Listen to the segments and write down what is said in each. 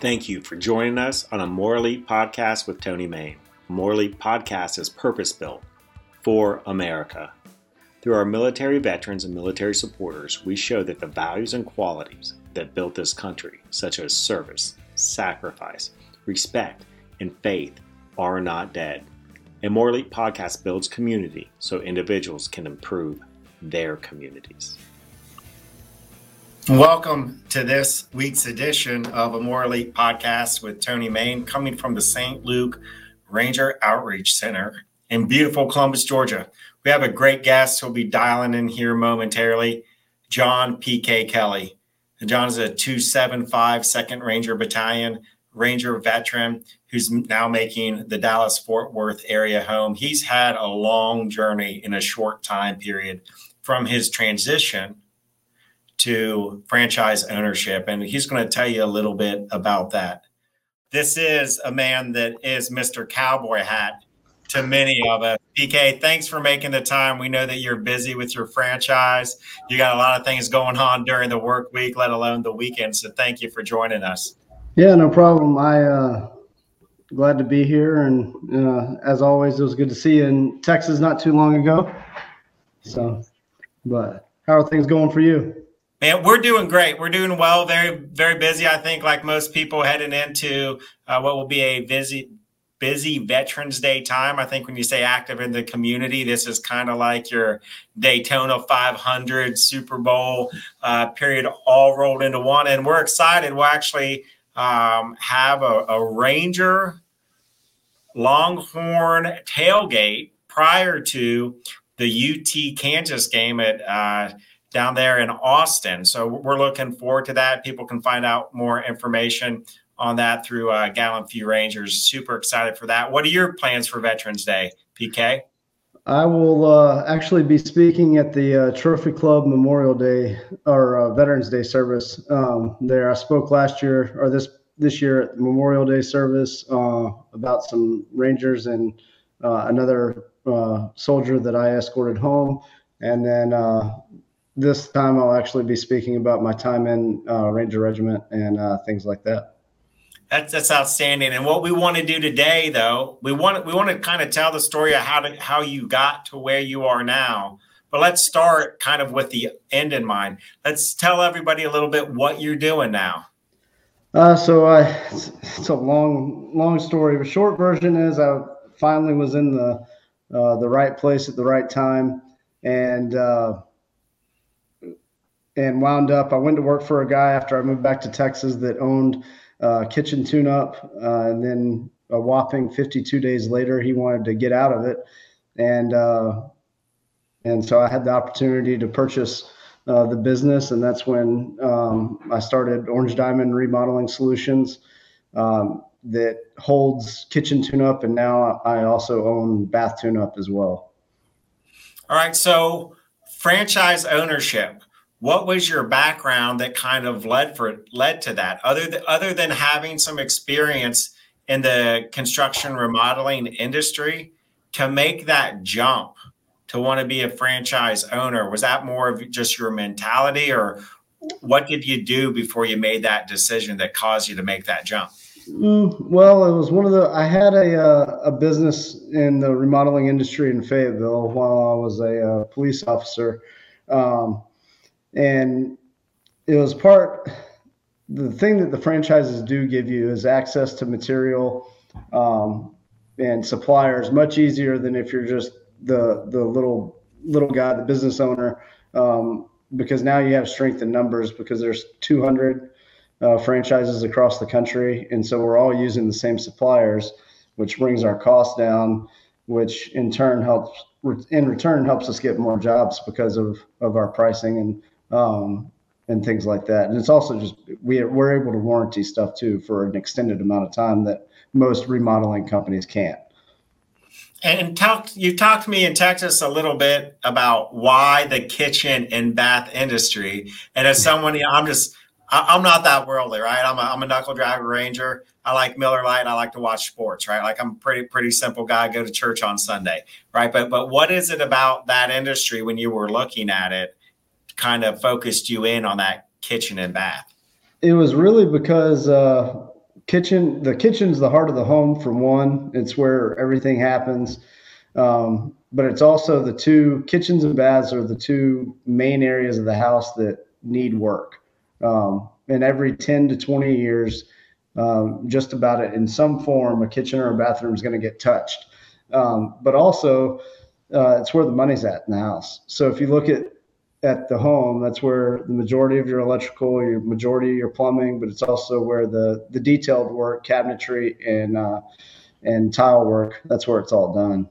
Thank you for joining us on a More Elite podcast with Tony Mayne. Morley podcast is purpose built for America. Through our military veterans and military supporters, we show that the values and qualities that built this country, such as service, sacrifice, respect, and faith, are not dead. A More Elite podcast builds community so individuals can improve their communities. Welcome to this week's edition of a More Elite podcast with Tony Mayne, coming from the St. Luke Ranger Outreach Center in beautiful Columbus, Georgia. We have a great guest who'll be dialing in here momentarily, John P.K. Kelley. And John is a 275 2nd Ranger Battalion Ranger veteran who's now making the Dallas Fort Worth area home. He's had a long journey in a short time period from his transition to franchise ownership. And he's going to tell you a little bit about that. This is a man that is Mr. Cowboy Hat to many of us. PK, thanks for making the time. We know that you're busy with your franchise. You got a lot of things going on during the work week, let alone the weekend. So thank you for joining us. Yeah, no problem. I uh glad to be here and uh, as always it was good to see you in Texas not too long ago. So, but how are things going for you? Man, we're doing great. We're doing well. Very, very busy. I think, like most people, heading into uh, what will be a busy, busy Veterans Day time. I think when you say active in the community, this is kind of like your Daytona 500 Super Bowl uh, period, all rolled into one. And we're excited. We'll actually um, have a, a Ranger Longhorn tailgate prior to the UT Kansas game at. Uh, down there in Austin. So we're looking forward to that. People can find out more information on that through uh, Gallant Few Rangers. Super excited for that. What are your plans for Veterans Day, PK? I will uh, actually be speaking at the uh, Trophy Club Memorial Day or uh, Veterans Day service um, there. I spoke last year or this this year at the Memorial Day service uh, about some Rangers and uh, another uh, soldier that I escorted home, and then this time I'll actually be speaking about my time in uh, Ranger Regiment and uh, things like that. That's that's outstanding. And what we want to do today, though, we want we want to kind of tell the story of how to how you got to where you are now. But let's start kind of with the end in mind. Let's tell everybody a little bit what you're doing now. Uh, so I, it's, it's, a long long story. The short version is I finally was in the uh, the right place at the right time, and uh, and wound up. I went to work for a guy after I moved back to Texas that owned uh, kitchen tune up, uh, and then a whopping 52 days later, he wanted to get out of it, and uh, and so I had the opportunity to purchase uh, the business, and that's when um, I started Orange Diamond Remodeling Solutions. Um, that holds kitchen tune up, and now I also own bath tune up as well. All right, so franchise ownership what was your background that kind of led for led to that? Other than, other than having some experience in the construction remodeling industry to make that jump to want to be a franchise owner was that more of just your mentality or what did you do before you made that decision that caused you to make that jump? Mm, well it was one of the i had a, uh, a business in the remodeling industry in fayetteville while i was a uh, police officer. Um, and it was part the thing that the franchises do give you is access to material um, and suppliers much easier than if you're just the the little little guy the business owner um, because now you have strength in numbers because there's 200 uh, franchises across the country. And so we're all using the same suppliers which brings our costs down which in turn helps in return helps us get more jobs because of of our pricing and um, and things like that. And it's also just we we're able to warranty stuff too for an extended amount of time that most remodeling companies can't. And talk you talked to me in Texas a little bit about why the kitchen and bath industry. And as someone, I'm just I'm not that worldly, right? I'm a, I'm a knuckle dragger ranger. I like Miller Lite. I like to watch sports, right? Like I'm a pretty pretty simple guy. I go to church on Sunday, right? But but what is it about that industry when you were looking at it kind of focused you in on that kitchen and bath? It was really because uh, kitchen the kitchen's the heart of the home for one. It's where everything happens. Um, but it's also the two kitchens and baths are the two main areas of the house that need work. Um, and every 10 to 20 years um, just about it in some form a kitchen or a bathroom is going to get touched. Um, but also uh, it's where the money's at in the house. So if you look at at the home. That's where the majority of your electrical, your majority of your plumbing, but it's also where the the detailed work, cabinetry, and uh, and tile work. That's where it's all done.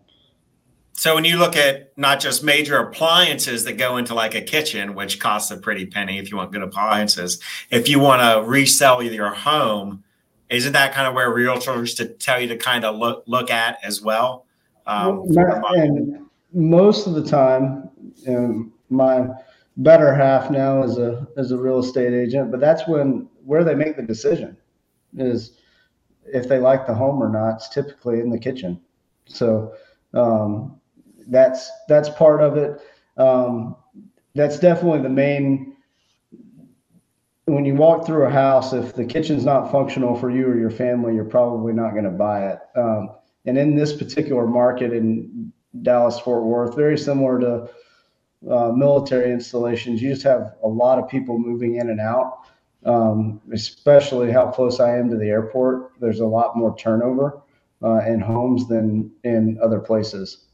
So when you look at not just major appliances that go into like a kitchen, which costs a pretty penny if you want good appliances, if you want to resell your home, isn't that kind of where realtors to tell you to kind of look look at as well? Um, and most of the time, um, my better half now as a as a real estate agent, but that's when where they make the decision is if they like the home or not. It's typically in the kitchen, so um, that's that's part of it. Um, that's definitely the main. When you walk through a house, if the kitchen's not functional for you or your family, you're probably not going to buy it. Um, and in this particular market in Dallas Fort Worth, very similar to uh, military installations, you just have a lot of people moving in and out. Um, especially how close I am to the airport. There's a lot more turnover uh, in homes than in other places.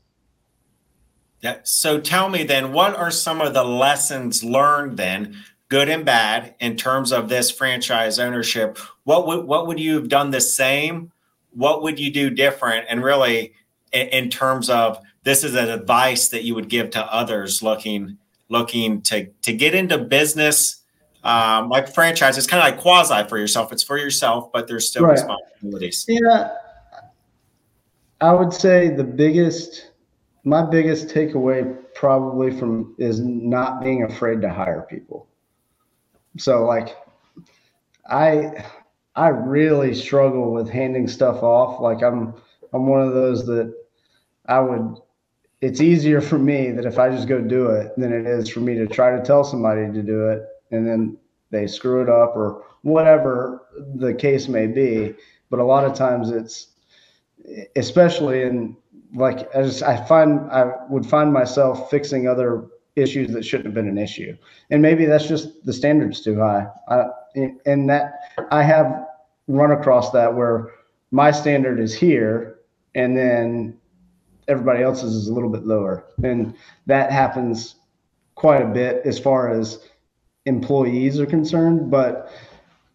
Yeah. So tell me then, what are some of the lessons learned then, good and bad, in terms of this franchise ownership? What would what would you have done the same? What would you do different? And really, in, in terms of this is an advice that you would give to others looking looking to to get into business. Um, like franchise it's kind of like quasi for yourself. It's for yourself but there's still right. responsibilities. Yeah. I would say the biggest my biggest takeaway probably from is not being afraid to hire people. So like i i really struggle with handing stuff off. Like i'm i'm one of those that i would it's easier for me that if I just go do it than it is for me to try to tell somebody to do it and then they screw it up or whatever the case may be. But a lot of times it's, especially in like as I find I would find myself fixing other issues that shouldn't have been an issue, and maybe that's just the standards too high. I, and that I have run across that where my standard is here, and then everybody else's is a little bit lower. And that happens quite a bit as far as employees are concerned, but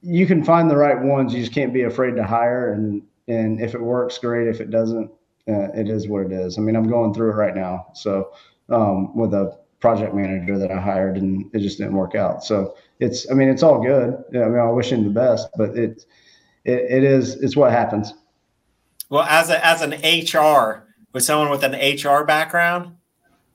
you can find the right ones. You just can't be afraid to hire. And, and if it works, great. If it doesn't, uh, it is what it is. I mean, I'm going through it right now. So, um, with a project manager that I hired and it just didn't work out. So it's, I mean, it's all good. I mean, I wish him the best, but it, it, it is, it's what happens. Well, as a, as an HR, with someone with an HR background,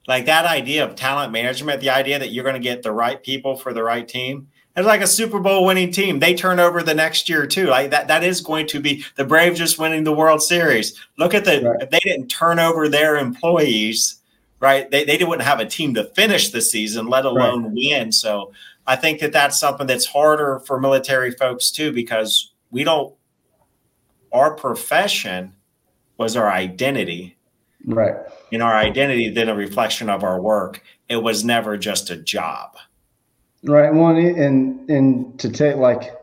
like that idea of talent management, the idea that you're going to get the right people for the right team. It's like a Super Bowl winning team. They turn over the next year too. Like that, that is going to be the Braves just winning the World Series. Look at the right. if they didn't turn over their employees, right? They they wouldn't have a team to finish the season, let alone right. win. So I think that that's something that's harder for military folks too, because we don't. Our profession was our identity Right. In our identity, then a reflection of our work. It was never just a job. Right. One and and to take like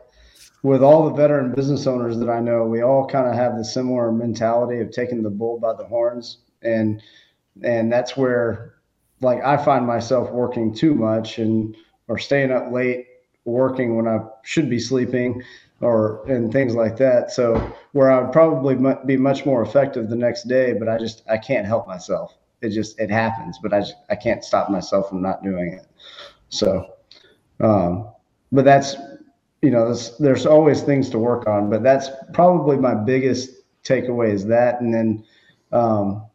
with all the veteran business owners that I know, we all kind of have the similar mentality of taking the bull by the horns. And and that's where like I find myself working too much and or staying up late working when I should be sleeping or and things like that. So where I would probably be much more effective the next day, but I just I can't help myself. It just it happens, but I just, I can't stop myself from not doing it. So, um, but that's you know there's, there's always things to work on, but that's probably my biggest takeaway is that, and then. Um,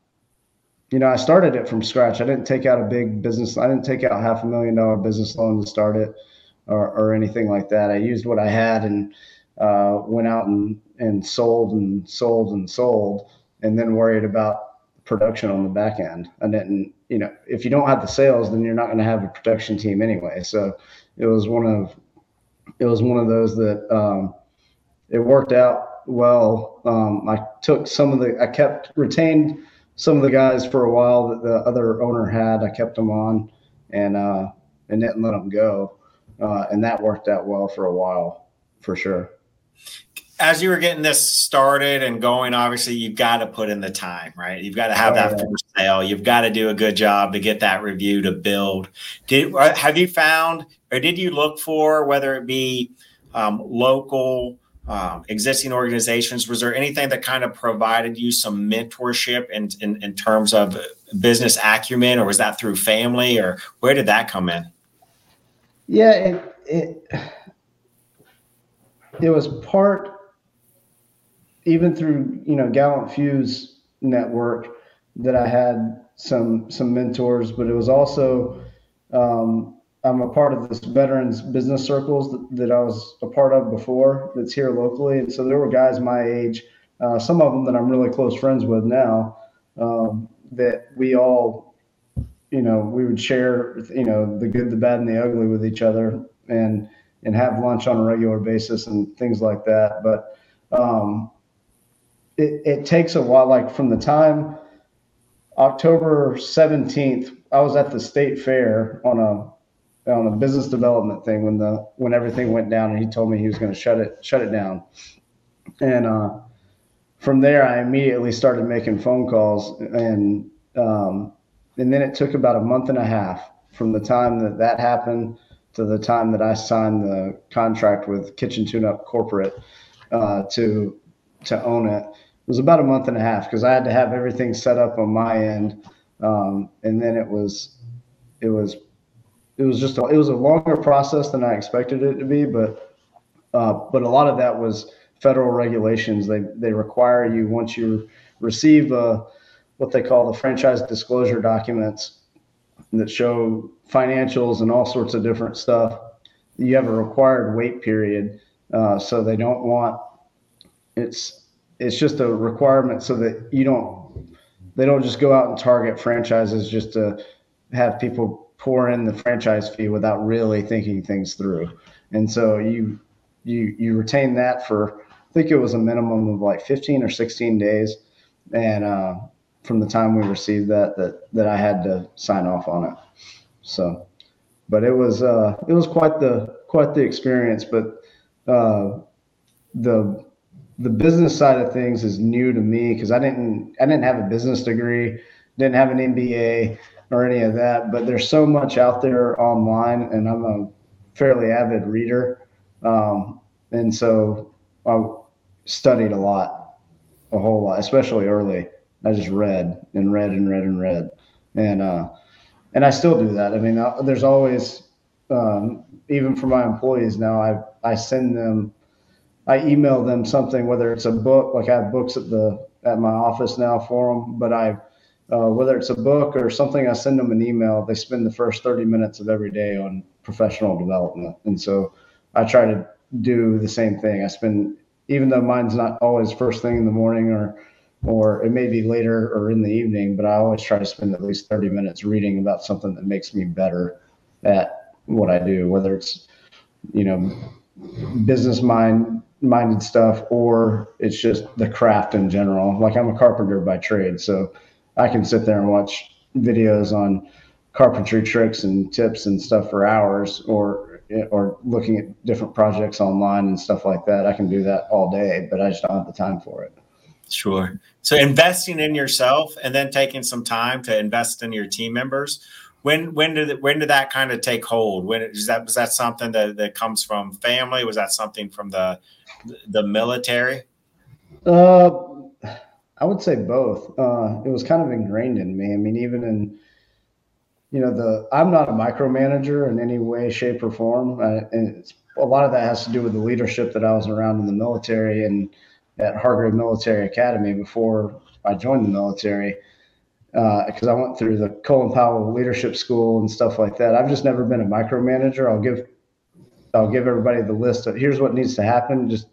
you know, I started it from scratch. I didn't take out a big business. I didn't take out half a million dollar business loan to start it or, or anything like that. I used what I had and uh, went out and, and sold and sold and sold, and then worried about production on the back end. And then, you know, if you don't have the sales, then you're not going to have a production team anyway. So it was one of it was one of those that um, it worked out well. Um, I took some of the, I kept retained some of the guys for a while that the other owner had. I kept them on and uh, and didn't let them go, uh, and that worked out well for a while, for sure. As you were getting this started and going, obviously you've got to put in the time, right? You've got to have oh, that for sale. You've got to do a good job to get that review to build. Did uh, have you found, or did you look for whether it be um, local? um, existing organizations? Was there anything that kind of provided you some mentorship in, in, in terms of business acumen, or was that through family, or where did that come in? Yeah, it it, it was part even through you know Gallant Few's network that I had some some mentors, but it was also um, I'm a part of this veterans business circles that, that, I was a part of before that's here locally. And so there were guys my age, uh, some of them that I'm really close friends with now, um, that we all, you know, we would share, you know, the good, the bad, and the ugly with each other and, and have lunch on a regular basis and things like that. But um, it, it takes a while, like from the time October 17th, I was at the state fair on a on a business development thing when the when everything went down and he told me he was going to shut it shut it down and uh, from there i immediately started making phone calls and um, and then it took about a month and a half from the time that that happened to the time that i signed the contract with kitchen tune up corporate uh, to to own it it was about a month and a half because i had to have everything set up on my end um, and then it was it was it was just a, it was a longer process than I expected it to be, but uh, but a lot of that was federal regulations. They they require you once you receive a, what they call the franchise disclosure documents that show financials and all sorts of different stuff. You have a required wait period, uh, so they don't want it's it's just a requirement so that you don't they don't just go out and target franchises just to have people pour in the franchise fee without really thinking things through. And so you you you retain that for I think it was a minimum of like 15 or 16 days, and uh, from the time we received that that that I had to sign off on it. So, but it was uh, it was quite the quite the experience. But uh, the the business side of things is new to me because I didn't I didn't have a business degree, didn't have an MBA or any of that. But there's so much out there online, and I'm a fairly avid reader, um, and so I studied a lot, a whole lot, especially early. I just read and read and read and read, and uh, and I still do that. I mean, uh, there's always um, even for my employees now, I I send them, I email them something, whether it's a book, like I have books at the at my office now for them, but I uh, whether it's a book or something, I send them an email. They spend the first 30 minutes of every day on professional development. And so I try to do the same thing. I spend, even though mine's not always first thing in the morning or, or it may be later or in the evening, but I always try to spend at least 30 minutes reading about something that makes me better at what I do, whether it's, you know, business mind minded stuff or it's just the craft in general. Like I'm a carpenter by trade. So I can sit there and watch videos on carpentry tricks and tips and stuff for hours or or looking at different projects online and stuff like that. I can do that all day, but I just don't have the time for it. Sure. So investing in yourself and then taking some time to invest in your team members. When when did when did that kind of take hold? When is that was that something that, that comes from family? Was that something from the the military? Uh, I would say both. Uh, it was kind of ingrained in me. I mean, even in, you know, the I'm not a micromanager in any way, shape, or form, uh, and a lot of that has to do with the leadership that I was around in the military and at Hargrave Military Academy before I joined the military. Because uh, I went through the Colin Powell Leadership School and stuff like that. I've just never been a micromanager. I'll give, I'll give everybody the list of here's what needs to happen. Just,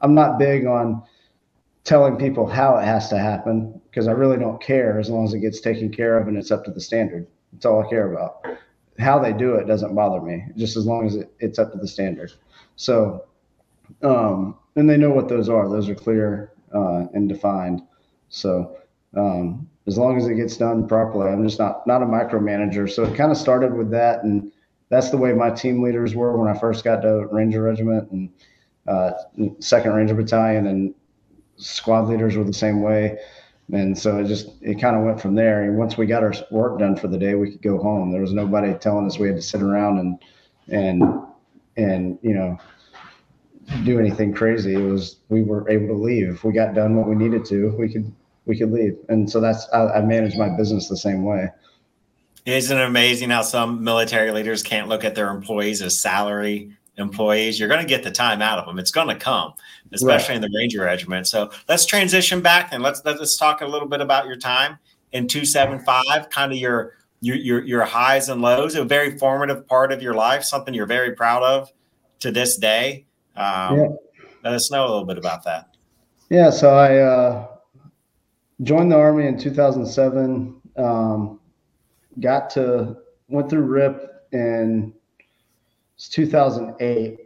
I'm not big on telling people how it has to happen because I really don't care as long as it gets taken care of and it's up to the standard. That's all I care about. How they do it doesn't bother me, just as long as it, it's up to the standard. So um, and they know what those are. Those are clear uh, and defined. So um, as long as it gets done properly, I'm just not not a micromanager. So it kind of started with that, and that's the way my team leaders were when I first got to Ranger Regiment and uh, Second Ranger Battalion, and squad leaders were the same way. And so it just it kind of went from there. And once we got our work done for the day, we could go home. There was nobody telling us we had to sit around and and and you know do anything crazy. It was we were able to leave. If we got done what we needed to, we could we could leave. And so that's I, I manage my business the same way. Isn't it amazing how some military leaders can't look at their employees as salary employees? You're going to get the time out of them. It's going to come, especially right. in the Ranger Regiment. So let's transition back and let's let's talk a little bit about your time in 275, kind of your your your, your highs and lows. A very formative part of your life, something you're very proud of to this day. Um, yeah. Let us know a little bit about that. Yeah, so I uh, joined the army in 2007. Um, got to went through RIP in 2008,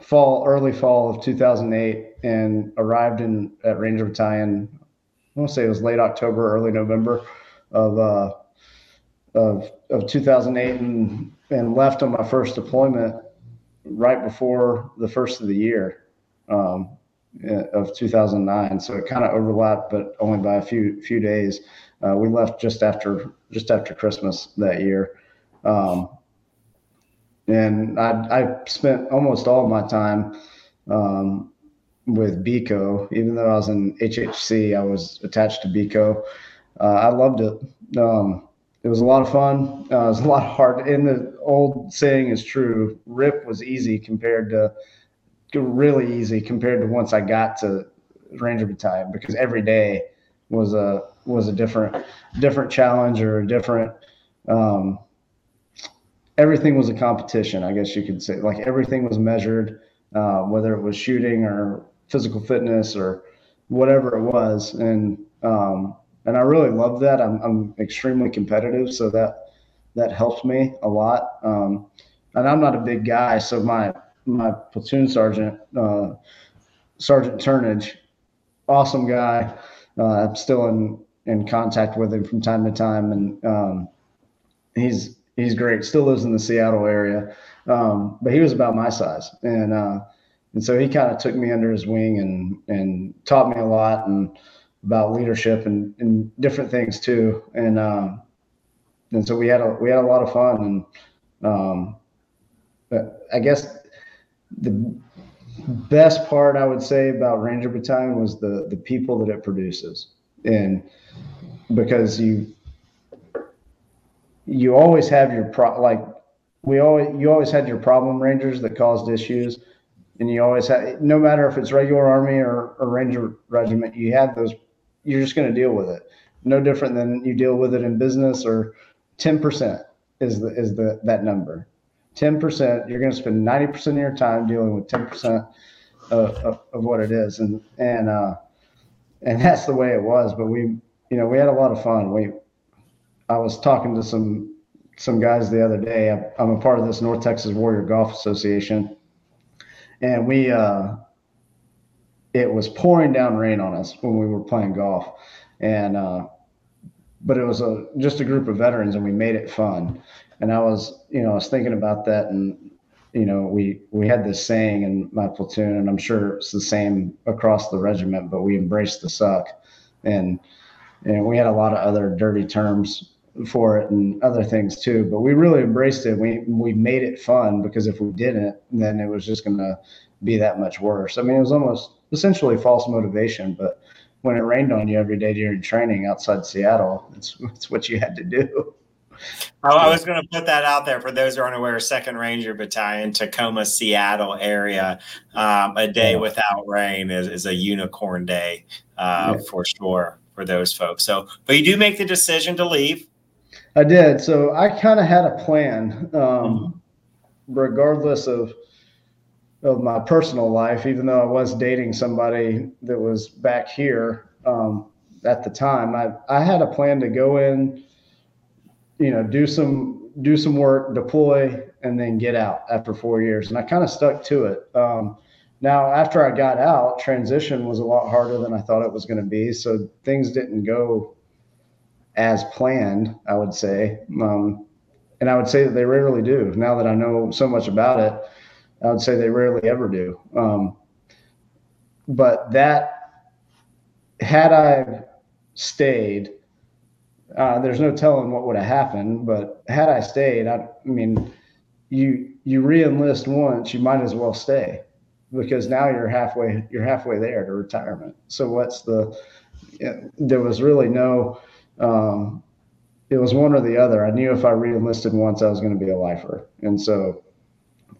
fall early fall of 2008, and arrived in at Ranger Battalion. I want to say it was late October, early November of uh, of of 2008, and and left on my first deployment right before the first of the year um, of 2009. So it kind of overlapped, but only by a few few days. Uh, we left just after just after Christmas that year, um, and I, I, spent almost all my time um, with Bico. Even though I was in HHC, I was attached to Bico. Uh, I loved it. Um, it was a lot of fun. Uh, it was a lot of hard. And the old saying is true: RIP was easy compared to really easy compared to once I got to Ranger Battalion because every day was a was a different different challenge or a different um, everything was a competition i guess you could say like everything was measured uh, whether it was shooting or physical fitness or whatever it was and um, and i really love that. I'm, I'm extremely competitive so that that helps me a lot. Um, and i'm not a big guy so my my platoon sergeant uh, sergeant turnage awesome guy. Uh, i'm still in in contact with him from time to time, and um, he's he's great. Still lives in the Seattle area, um, but he was about my size, and uh, and so he kind of took me under his wing and and taught me a lot and about leadership and, and different things too. And um, and so we had a we had a lot of fun, and um, I guess the best part I would say about Ranger Battalion was the the people that it produces and because you you always have your pro like we always you always had your problem rangers that caused issues and you always had no matter if it's regular army or, or ranger regiment you had those you're just going to deal with it no different than you deal with it in business or 10% is the is the that number 10% you're going to spend 90% of your time dealing with 10% of, of, of what it is and and uh and that's the way it was. But we, you know, we had a lot of fun. We, I was talking to some some guys the other day. I'm a part of this North Texas Warrior Golf Association, and we, uh, it was pouring down rain on us when we were playing golf, and uh, but it was a just a group of veterans, and we made it fun. And I was, you know, I was thinking about that, and you know, we we had this saying in my platoon, and I'm sure it's the same across the regiment, but we embraced the suck, and and we had a lot of other dirty terms for it and other things too. But we really embraced it. We we made it fun because if we didn't, then it was just going to be that much worse. I mean, it was almost essentially false motivation, but when it rained on you every day during training outside Seattle, it's it's what you had to do. I was going to put that out there for those who aren't aware. Second Ranger Battalion, Tacoma, Seattle area. Um, a day without rain is, is a unicorn day uh, yeah. for sure for those folks. So, but you do make the decision to leave. I did. So I kind of had a plan, um, mm-hmm. regardless of of my personal life. Even though I was dating somebody that was back here um, at the time, I I had a plan to go in you know, do some do some work, deploy, and then get out after four years. And I kind of stuck to it. Um, now, after I got out, transition was a lot harder than I thought it was going to be. So things didn't go as planned, I would say. Um, and I would say that they rarely do. Now that I know so much about it, I would say they rarely ever do. Um, but that, had I stayed, uh, there's no telling what would have happened. But had I stayed, I, I mean, you you re-enlist once, you might as well stay because now you're halfway you're halfway there to retirement. So what's the there was really no um, it was one or the other. I knew if I re-enlisted once, I was going to be a lifer, and so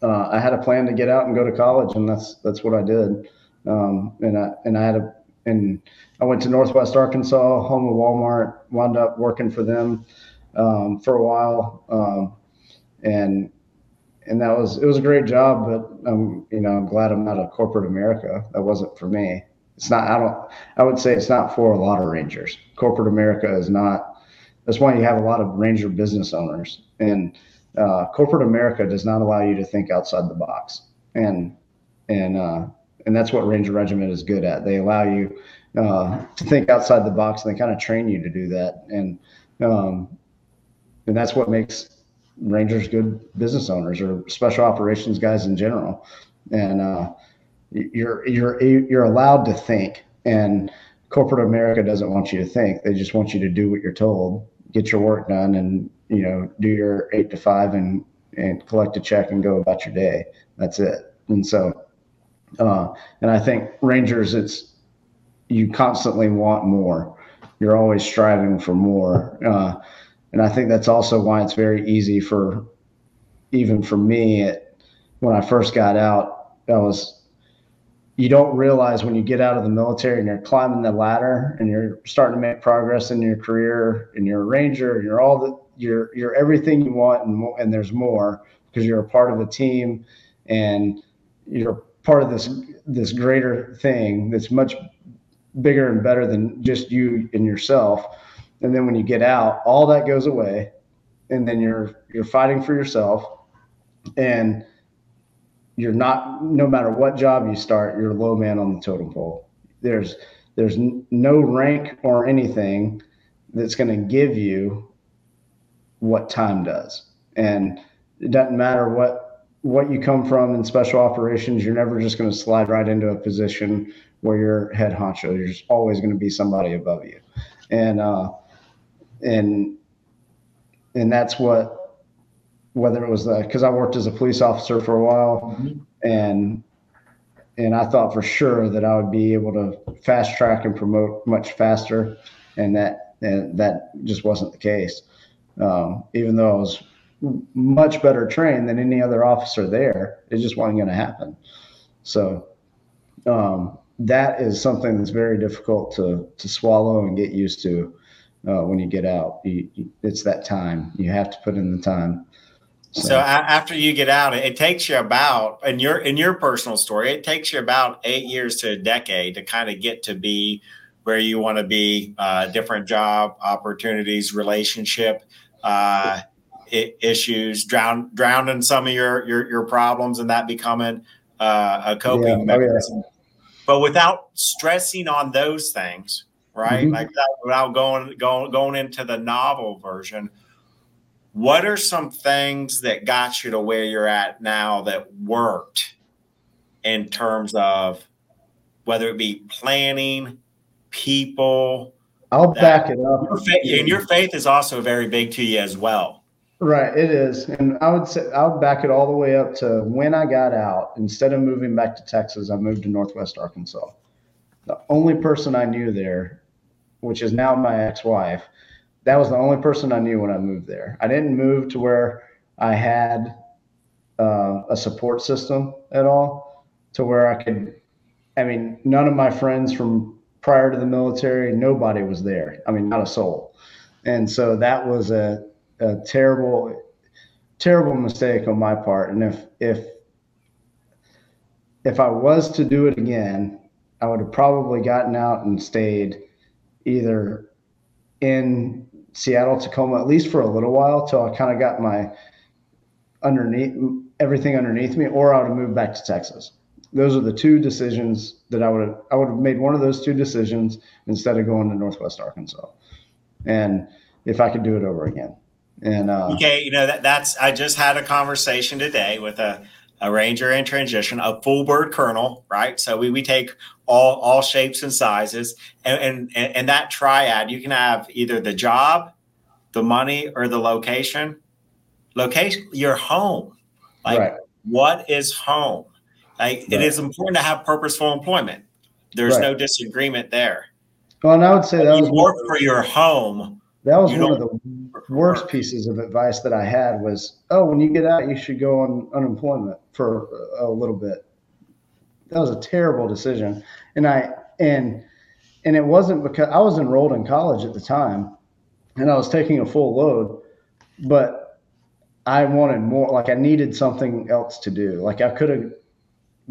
uh, I had a plan to get out and go to college, and that's that's what I did. Um, and I and I had a and I went to Northwest Arkansas, home of Walmart, wound up working for them um, for a while, um, and and that was it was a great job, but I'm you know I'm glad I'm not a corporate America. That wasn't for me. It's not. I don't. I would say it's not for a lot of Rangers. Corporate America is not. That's why you have a lot of Ranger business owners, and uh, corporate America does not allow you to think outside the box, and and uh, and that's what Ranger Regiment is good at. They allow you uh, to think outside the box, and they kind of train you to do that, and um, and that's what makes Rangers good business owners or special operations guys in general. And uh, you're you're you're allowed to think, and corporate America doesn't want you to think. They just want you to do what you're told, get your work done, and you know do your eight to five and and collect a check and go about your day. That's it. And so, uh, and I think Rangers, it's you constantly want more. You're always striving for more. Uh, and I think that's also why it's very easy for even for me it, when I first got out, I was you don't realize when you get out of the military and you're climbing the ladder and you're starting to make progress in your career and you're a ranger and you're all the you're you're everything you want and and there's more because you're a part of a team and you're part of this this greater thing that's much bigger and better than just you and yourself. And then when you get out all that goes away and then you're you're fighting for yourself and you're not no matter what job you start you're a low man on the totem pole. There's there's no rank or anything that's going to give you what time does and it doesn't matter what what you come from in special operations you're never just going to slide right into a position where you're head honcho you're always going to be somebody above you and uh, and and that's what whether it was because I worked as a police officer for a while, mm-hmm. and and I thought for sure that I would be able to fast track and promote much faster, and that and that just wasn't the case. Um, even though I was much better trained than any other officer there, it just wasn't going to happen. So um, that is something that's very difficult to to swallow and get used to uh, when you get out. You, it's that time. You have to put in the time. So. so, after you get out, it takes you about in your in your personal story, it takes you about eight years to a decade to kind of get to be where you want to be. Uh, different job opportunities, relationship uh, issues, drown drowning some of your your, your problems, and that becoming uh, a coping yeah. mechanism. Oh, yeah. But without stressing on those things, right? Mm-hmm. Like without going going going into the novel version. What are some things that got you to where you're at now that worked in terms of whether it be planning, people? I'll back it up. Your faith, and your faith is also very big to you as well. Right, it is, and I would say I would back it all the way up to when I got out. Instead of moving back to Texas, I moved to Northwest Arkansas. The only person I knew there which is now my ex-wife, that was the only person I knew when I moved there. I didn't move to where I had uh, a support system at all, to where I could. I mean, none of my friends from prior to the military, nobody was there. I mean, not a soul. And so that was a, a terrible, terrible mistake on my part. And if if if I was to do it again, I would have probably gotten out and stayed either in Seattle, Tacoma, at least for a little while till I kind of got my underneath everything underneath me, or I would have moved back to Texas. Those are the two decisions that I would have I would have made one of those two decisions instead of going to Northwest Arkansas. And if I could do it over again. And uh, okay, you know that that's I just had a conversation today with a a ranger in transition, a full bird colonel, right? So we, we take all all shapes and sizes, and, and and that triad you can have either the job, the money, or the location. Location, your home. Like right. what is home? Like right. it is important to have purposeful employment. There's right. no disagreement there. Well, and I would say that was work for your home. That was one of the worst pieces of advice that I had was, oh, when you get out, you should go on unemployment for a little bit. That was a terrible decision, and I and and it wasn't because I was enrolled in college at the time, and I was taking a full load, but I wanted more. Like I needed something else to do. Like I could have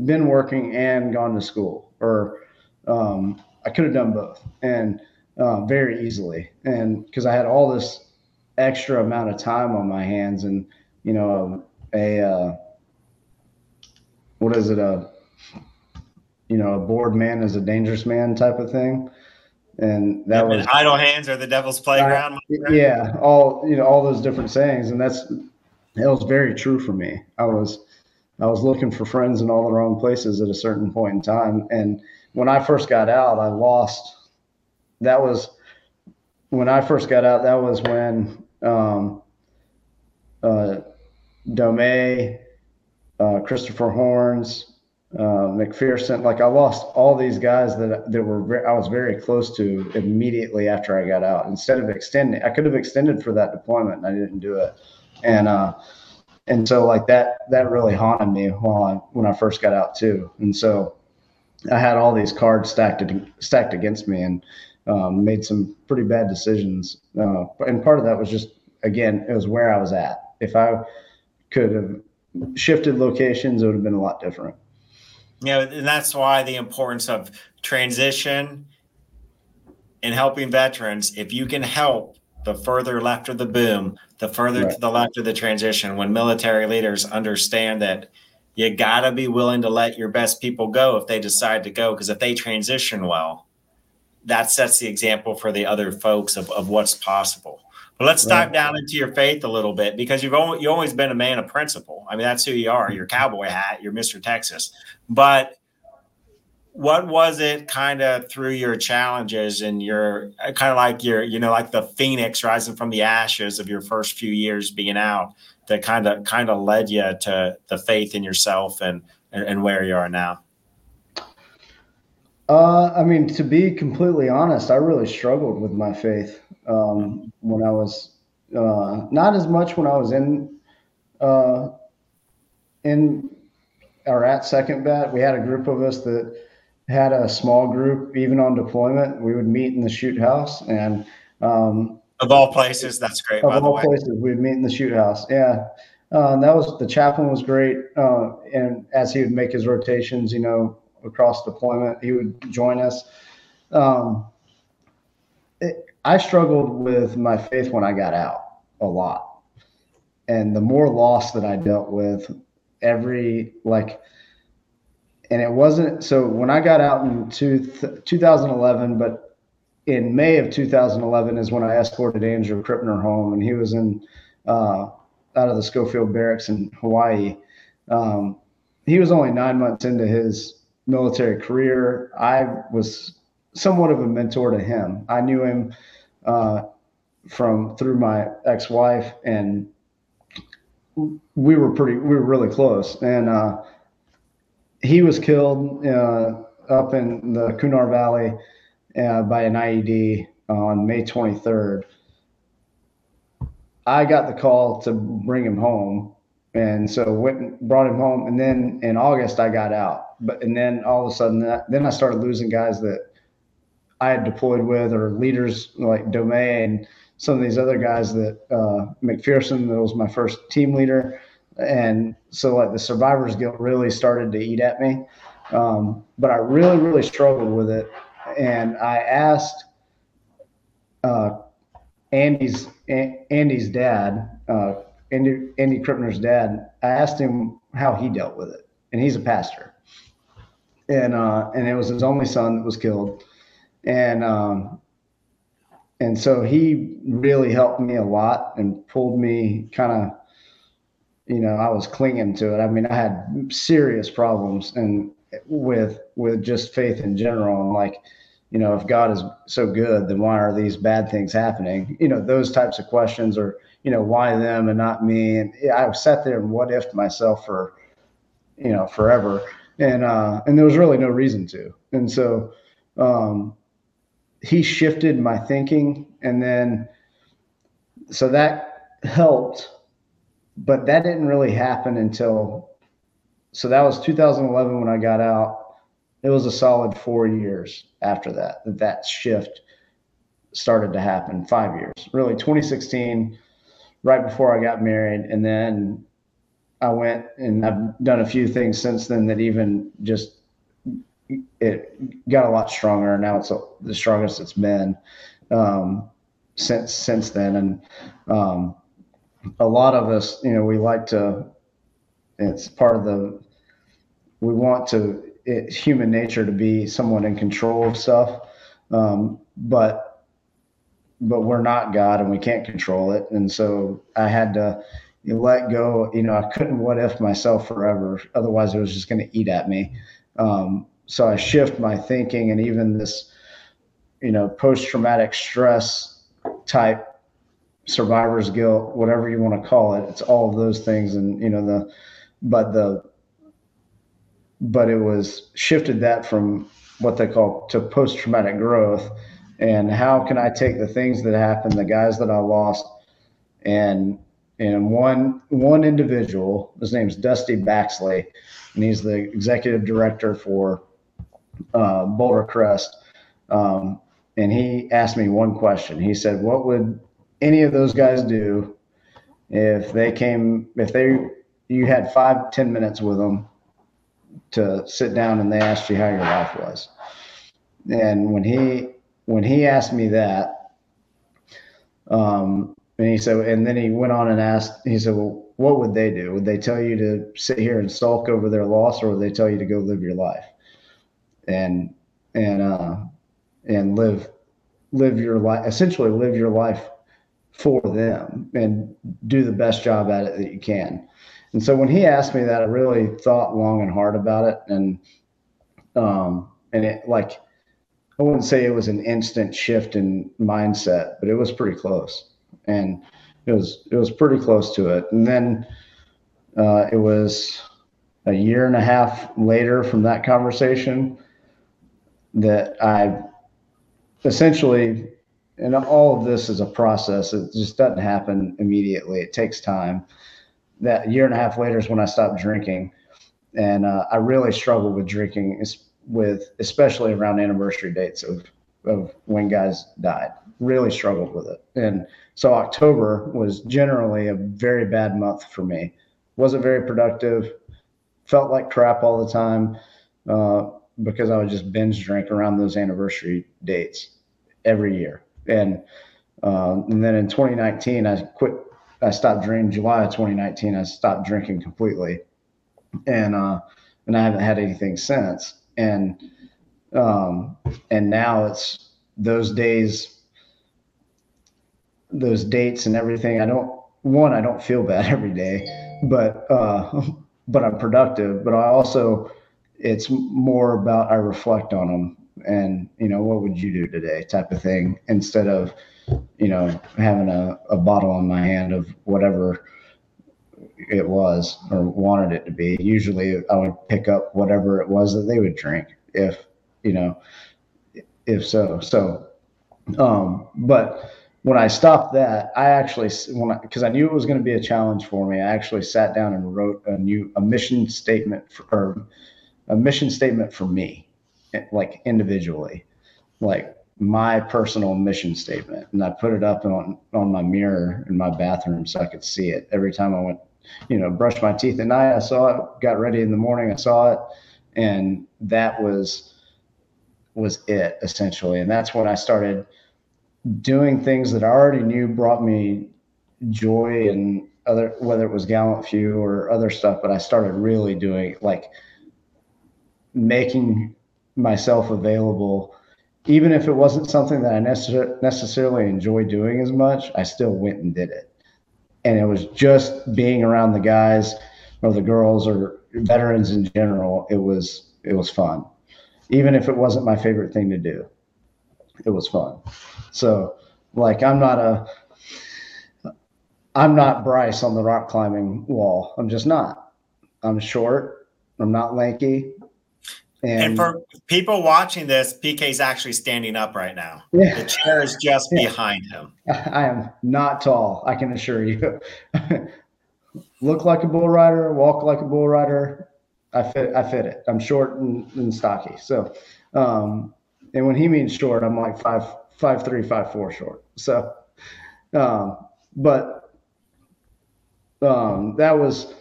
been working and gone to school, or um, I could have done both, and uh, very easily. And because I had all this extra amount of time on my hands, and you know, a uh, what is it a you know a bored man is a dangerous man type of thing. And that was idle hands are the devil's playground I, yeah all you know all those different sayings and that's it was very true for me. I was i was looking for friends in all the wrong places at a certain point in time and when i first got out i lost that was when i first got out that was when um uh Domay uh, Christopher Horns, uh, McPherson. Like I lost all these guys that that were I was very close to immediately after I got out. Instead of extending, I could have extended for that deployment, and I didn't do it. And uh, and so like that that really haunted me while I, when I first got out too. And so I had all these cards stacked stacked against me, and um, made some pretty bad decisions. Uh, and part of that was just again, it was where I was at. If I could have shifted locations, it would have been a lot different. Yeah, and that's why the importance of transition and helping veterans. If you can help the further left of the boom, the further right. to the left of the transition, when military leaders understand that you got to be willing to let your best people go if they decide to go, because if they transition well, that sets the example for the other folks of, of what's possible. But let's right. dive down into your faith a little bit because you've always, you've always been a man of principle. I mean, that's who you are. Your cowboy hat, you're Mr. Texas. But what was it kind of through your challenges and your kind of like your, you know, like the phoenix rising from the ashes of your first few years being out that kind of kind of led you to the faith in yourself and and, and where you are now? Uh, I mean, to be completely honest, I really struggled with my faith um, when I was uh, not as much when I was in uh, in or at second bat. We had a group of us that had a small group, even on deployment. We would meet in the shoot house, and um, of all places, that's great. Of all places, we'd meet in the shoot house. Yeah. Uh, that was the chaplain was great, uh, and as he would make his rotations, you know, across deployment, he would join us. Um, it, I struggled with my faith when I got out a lot. And the more loss that I dealt with, every like, and it wasn't so when I got out in two, 2011, but in May of 2011 is when I escorted Andrew Krippner home, and he was in uh, out of the Schofield Barracks in Hawaii. Um, he was only nine months into his military career. I was somewhat of a mentor to him. I knew him uh, from through my ex-wife, and we were pretty, we were really close. And uh, he was killed uh, up in the Kunar Valley uh, by an IED on May 23rd. I got the call to bring him home, and so went and brought him home. And then in August, I got out. But and then all of a sudden, that, then I started losing guys that I had deployed with, or leaders like Domain, and some of these other guys that uh, McPherson, that was my first team leader, and so like the survivor's guilt really started to eat at me. Um, but I really, really struggled with it, and I asked uh, Andy's Andy's dad, uh, Andy Andy Krippner's dad. I asked him how he dealt with it, and he's a pastor. and uh, and it was his only son that was killed, and um, and so he really helped me a lot and pulled me kind of you know i was clinging to it. I mean i had serious problems and with with just faith in general. And like you know if god is so good then why are these bad things happening? You know those types of questions or you know why them and not me? And i sat there and what if myself for you know forever. And uh and there was really no reason to. And so um he shifted my thinking and then so that helped but that didn't really happen until so that was 2011 when i got out it was a solid four years after that that that shift started to happen five years really 2016 right before i got married and then i went and i've done a few things since then that even just it got a lot stronger. Now it's the strongest it's been um, since since then. And um, a lot of us, you know, we like to. It's part of the. We want to. It's human nature to be somewhat in control of stuff, um, but but we're not God and we can't control it. And so I had to you let go. You know, I couldn't what if myself forever. Otherwise, it was just going to eat at me. Um, so I shift my thinking and even this, you know, post traumatic stress type survivor's guilt, whatever you want to call it. It's all of those things. And, you know, the, but the, but it was shifted that from what they call to post traumatic growth. And how can I take the things that happened, the guys that I lost, and and one one individual, his name's Dusty Baxley, and he's the executive director for uh, Boulder Crest, um, and he asked me one question. He said, "What would any of those guys do if they came? If they you had five ten minutes with them to sit down and they asked you how your life was?" And when he when he asked me that, um, and he said, and then he went on and asked, he said, "Well, what would they do? Would they tell you to sit here and sulk over their loss, or would they tell you to go live your life?" and and uh, and live live your life essentially live your life for them and do the best job at it that you can. And so when he asked me that, I really thought long and hard about it, and um, and it like I wouldn't say it was an instant shift in mindset, but it was pretty close, and it was it was pretty close to it. And then uh, it was a year and a half later from that conversation that I essentially, and all of this is a process. It just doesn't happen immediately. It takes time. That year and a half later is when I stopped drinking, and uh, I really struggled with drinking, with especially around anniversary dates of of when guys died. Really struggled with it, and so October was generally a very bad month for me. wasn't very productive. Felt like crap all the time. Uh, because I would just binge drink around those anniversary dates every year. And um, and then in 2019, I quit. I stopped drinking. July of 2019, I stopped drinking completely, and uh, and I haven't had anything since. And um, and now it's those days, those dates and everything. I don't one. I don't feel bad every day, but uh, but I'm productive. But I also it's more about I reflect on them and you know what would you do today type of thing instead of you know having a, a bottle in my hand of whatever it was or wanted it to be. Usually i would pick up whatever it was that they would drink if you know if so so um but when i stopped that i actually when because I, knew it was going to be a challenge for me i actually sat down and wrote a new a mission statement for or a mission statement for me, like individually, like my personal mission statement. And I put it up on, on my mirror in my bathroom so I could see it every time I went, you know, brush my teeth at night. I saw it, got ready in the morning, I saw it. And that was, was it essentially. And that's when I started doing things that I already knew brought me joy and other, whether it was gallant few or other stuff, but I started really doing like, making myself available, even if it wasn't something that I necess- necessarily enjoy doing as much, I still went and did it. And it was just being around the guys or the girls or veterans in general. It was it was fun, even if it wasn't my favorite thing to do. It was fun. So, like, I'm not a I'm not Bryce on the rock climbing wall. I'm just not. I'm short. I'm not lanky. And, and for people watching this, PK is actually standing up right now. Yeah. The chair is just yeah. behind him. I am not tall, I can assure you. Look like a bull rider, walk like a bull rider. I fit I fit it. I'm short and, and stocky. So um, and when he means short, I'm like five five three, five four short. So um, but um, that was,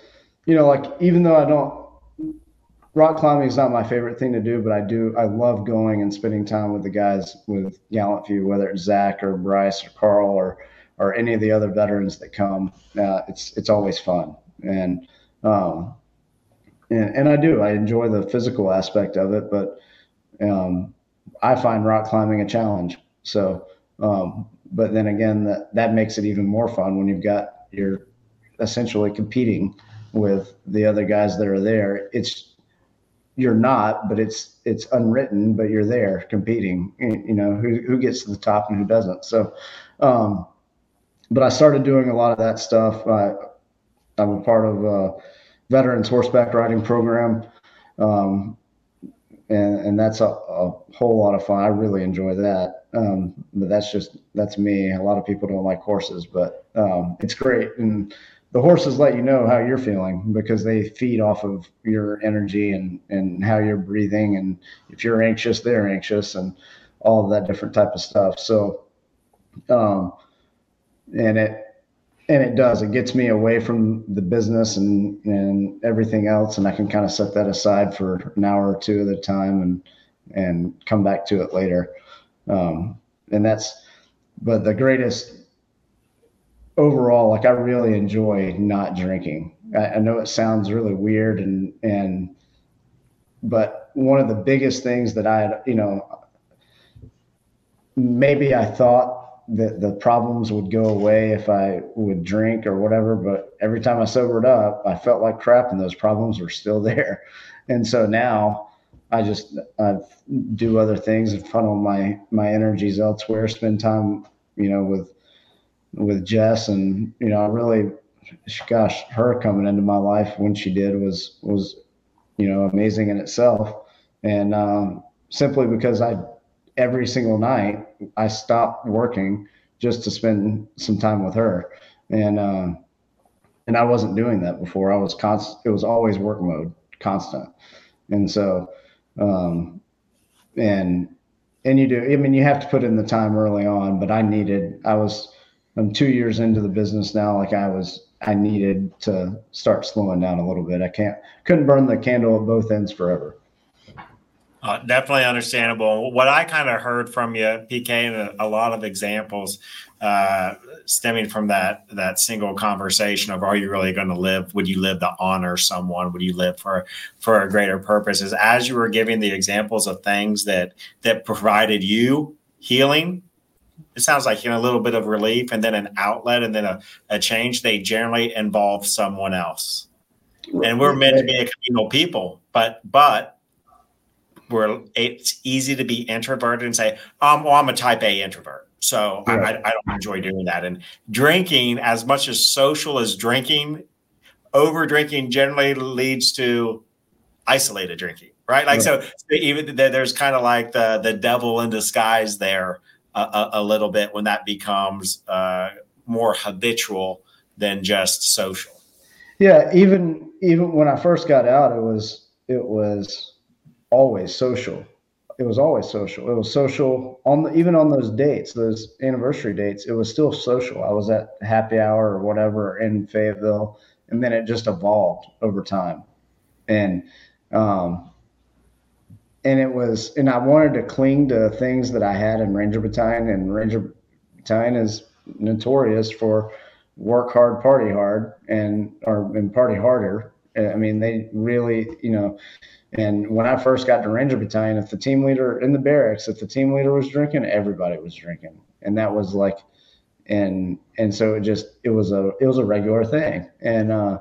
you know, like even though I don't rock climbing is not my favorite thing to do, but I do I love going and spending time with the guys with Gallant Few, whether it's Zach or Bryce or Carl or or any of the other veterans that come. Uh, it's it's always fun and um, and, and I do I enjoy the physical aspect of it, but um, I find rock climbing a challenge. So, um, but then again, that that makes it even more fun when you've got you're essentially competing with the other guys that are there. It's you're not, but it's it's unwritten, but you're there competing. You know who who gets to the top and who doesn't. So, um, but I started doing a lot of that stuff. I, I'm a part of a veterans horseback riding program, um, and and that's a, a, whole lot of fun. I really enjoy that. Um, but that's just that's me. A lot of people don't like horses, but um, it's great and the horses let you know how you're feeling because they feed off of your energy and and how you're breathing. And if you're anxious they're anxious and all of that different type of stuff. So um and it and it does. It gets me away from the business and and everything else. And i can kind of set that aside for an hour or two at a time and and come back to it later. Um and that's but the greatest overall, like I really enjoy not drinking. I, I, know it sounds really weird and and but one of the biggest things that I you know maybe I thought that the problems would go away if I would drink or whatever, but every time I sobered up, I felt like crap and those problems were still there. And so now I just I do other things and funnel my my energies elsewhere, spend time, you know, with with Jess, and you know, I really, gosh, her coming into my life when she did was was you know amazing in itself, and um, simply because I every single night I stopped working just to spend some time with her, and um, and I wasn't doing that before. I was constant. It was always work mode, constant, and so um, and and you do. I mean, you have to put in the time early on, but I needed. I was I'm two years into the business now. Like I was, I needed to start slowing down a little bit. I can't, couldn't burn the candle at both ends forever. Uh, definitely understandable. What I kind of heard from you, PK, and a, lot of examples uh, stemming from that that single conversation of Are you really going to live? Would you live to honor someone? Would you live for for a greater purpose? Is as you were giving the examples of things that that provided you healing it sounds like you know a little bit of relief and then an outlet and then a, a change. They generally involve someone else. And we're meant to be a communal people but but we're it's easy to be introverted and say um, well, i'm a type a introvert. So I, I don't enjoy doing that. And drinking as much as social as drinking over drinking generally leads to isolated drinking right? Like so even there's kind of like the the devil in disguise there a, a little bit when that becomes uh, more habitual than just social. Yeah, even even when I first got out, it was it was always social. It was always social. It was social on the, even on those dates, those anniversary dates. It was still social. I was at happy hour or whatever in Fayetteville, and then it just evolved over time. And um, and it was and I wanted to cling to things that I had in Ranger Battalion, and Ranger Battalion is notorious for work hard, party hard, and or and party harder. I mean, they really, you know, And when I first got to Ranger Battalion, if the team leader in the barracks, if the team leader was drinking, everybody was drinking, and that was like, and and so it just it was a it was a regular thing, and uh,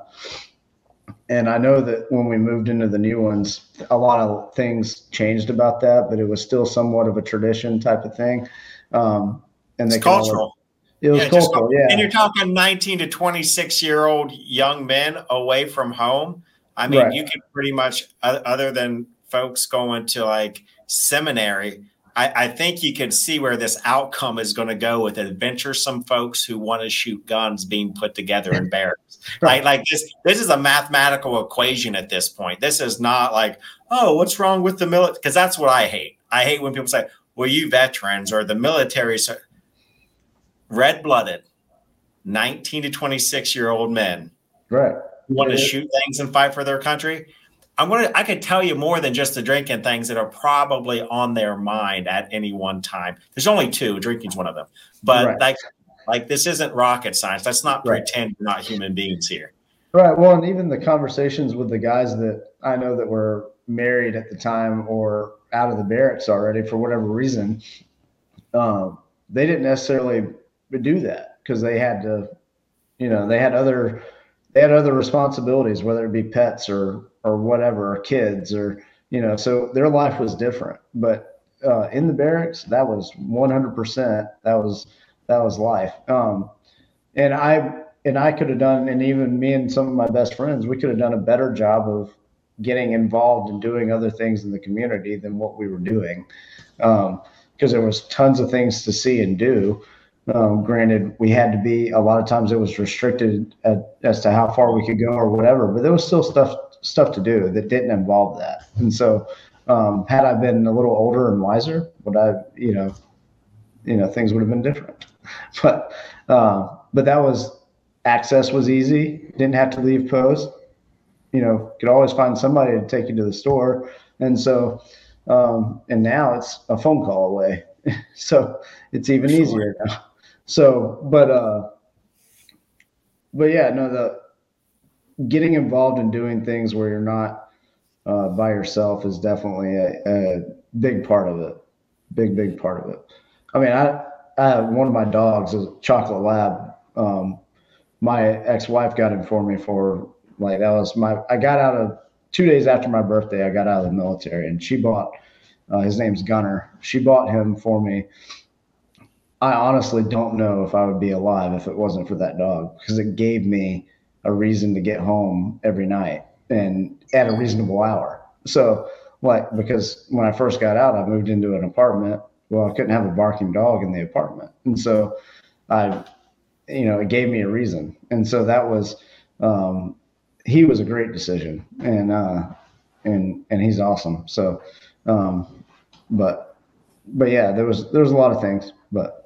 and I know that when we moved into the new ones, a lot of things changed about that, but it was still somewhat of a tradition type of thing. Um, and it's cultural. It was yeah, cultural, yeah. And you're talking 19 to 26 year old young men away from home. I mean, right. you can pretty much, other than folks going to like seminary, I, I, think you can see where this outcome is going to go with adventuresome folks who want to shoot guns being put together in barracks. right. Like, like this, this is a mathematical equation at this point. This is not like, oh, what's wrong with the military? Because that's what I hate. I hate when people say, well, you veterans or the military, red blooded, 19 to 26 year old men. Right. Who want to shoot things and fight for their country I'm gonna I could tell you more than just the drinking things that are probably on their mind at any one time. There's only two, drinking's one of them. But right. like like this isn't rocket science. Let's not right. pretend we're not human beings here. Right. Well, and even the conversations with the guys that I know that were married at the time or out of the barracks already for whatever reason, um, they didn't necessarily do that because they had to, you know, they had other they had other responsibilities, whether it be pets or or whatever, or kids, or you know, so their life was different. But uh, in the barracks, that was 100%. That was that was life. Um, and I and I could have done, and even me and some of my best friends, we could have done a better job of getting involved and doing other things in the community than what we were doing, because um, there was tons of things to see and do. Um, granted, we had to be a lot of times it was restricted at, as to how far we could go or whatever, but there was still stuff stuff to do that didn't involve that. And so, um, had I been a little older and wiser, would I, you know, you know, things would have been different. But uh, but that was access was easy. Didn't have to leave post. You know, could always find somebody to take you to the store. And so, um, and now it's a phone call away. so it's even sure. easier now. So, but uh, but yeah, no, the getting involved in doing things where you're not uh, by yourself is definitely a, a, big part of it. Big, big part of it. I mean, I, I one of my dogs is chocolate lab. Um, my ex-wife got him for me for like that was my I got out of two days after my birthday. I got out of the military, and she bought. Uh, his name's Gunner. She bought him for me I honestly don't know if I would be alive if it wasn't for that dog because it gave me a reason to get home every night and at a reasonable hour. So, like, because when I first got out, I moved into an apartment. Well, I couldn't have a barking dog in the apartment. And so I, you know, it gave me a reason. And so that was, um, he was a great decision and, uh, and, and he's awesome. So, um, but, but yeah, there was, there was a lot of things, but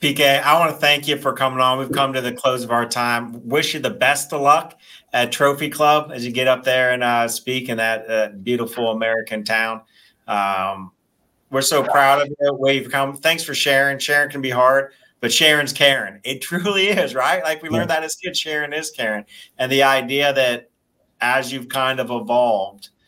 PK, I want to thank you for coming on. We've come to the close of our time. Wish you the best of luck at Trophy Club as you get up there and uh, speak in that uh, beautiful American town. Um, we're so proud of you, where you've come. Thanks for sharing. Sharing can be hard, but Sharon's Karen. It truly is, right? Like we learned that as kids, Sharon is Karen. And the idea that as you've kind of evolved –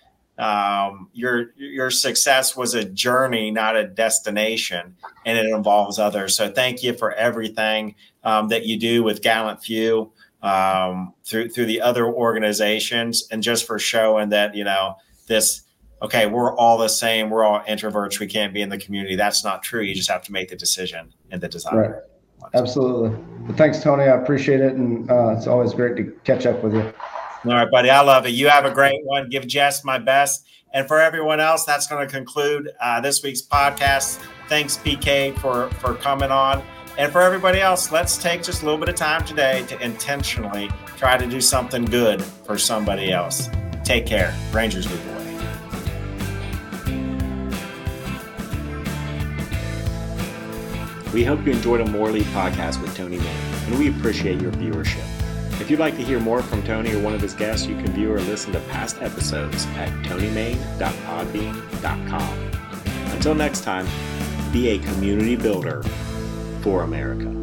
um, your your success was a journey, not a destination, and it involves others. So thank you for everything um, that you do with Gallant Few um, through through the other organizations, and just for showing that you know this. Okay, we're all the same. We're all introverts. We can't be in the community. That's not true. You just have to make the decision and the desire. Right. Absolutely. Well, thanks, Tony. I appreciate it, and uh, it's always great to catch up with you. All right, buddy. I love it. You have a great one. Give Jess my best. And for everyone else, that's going to conclude uh, this week's podcast. Thanks, PK, for, for coming on. And for everybody else, let's take just a little bit of time today to intentionally try to do something good for somebody else. Take care. Rangers lead. We hope you enjoyed a Elite podcast with Tony Mayne, and we appreciate your viewership. You'd like to hear more from Tony or one of his guests, you can view or listen to past episodes at tonymayne.podbean.com. Until next time, be a community builder for America.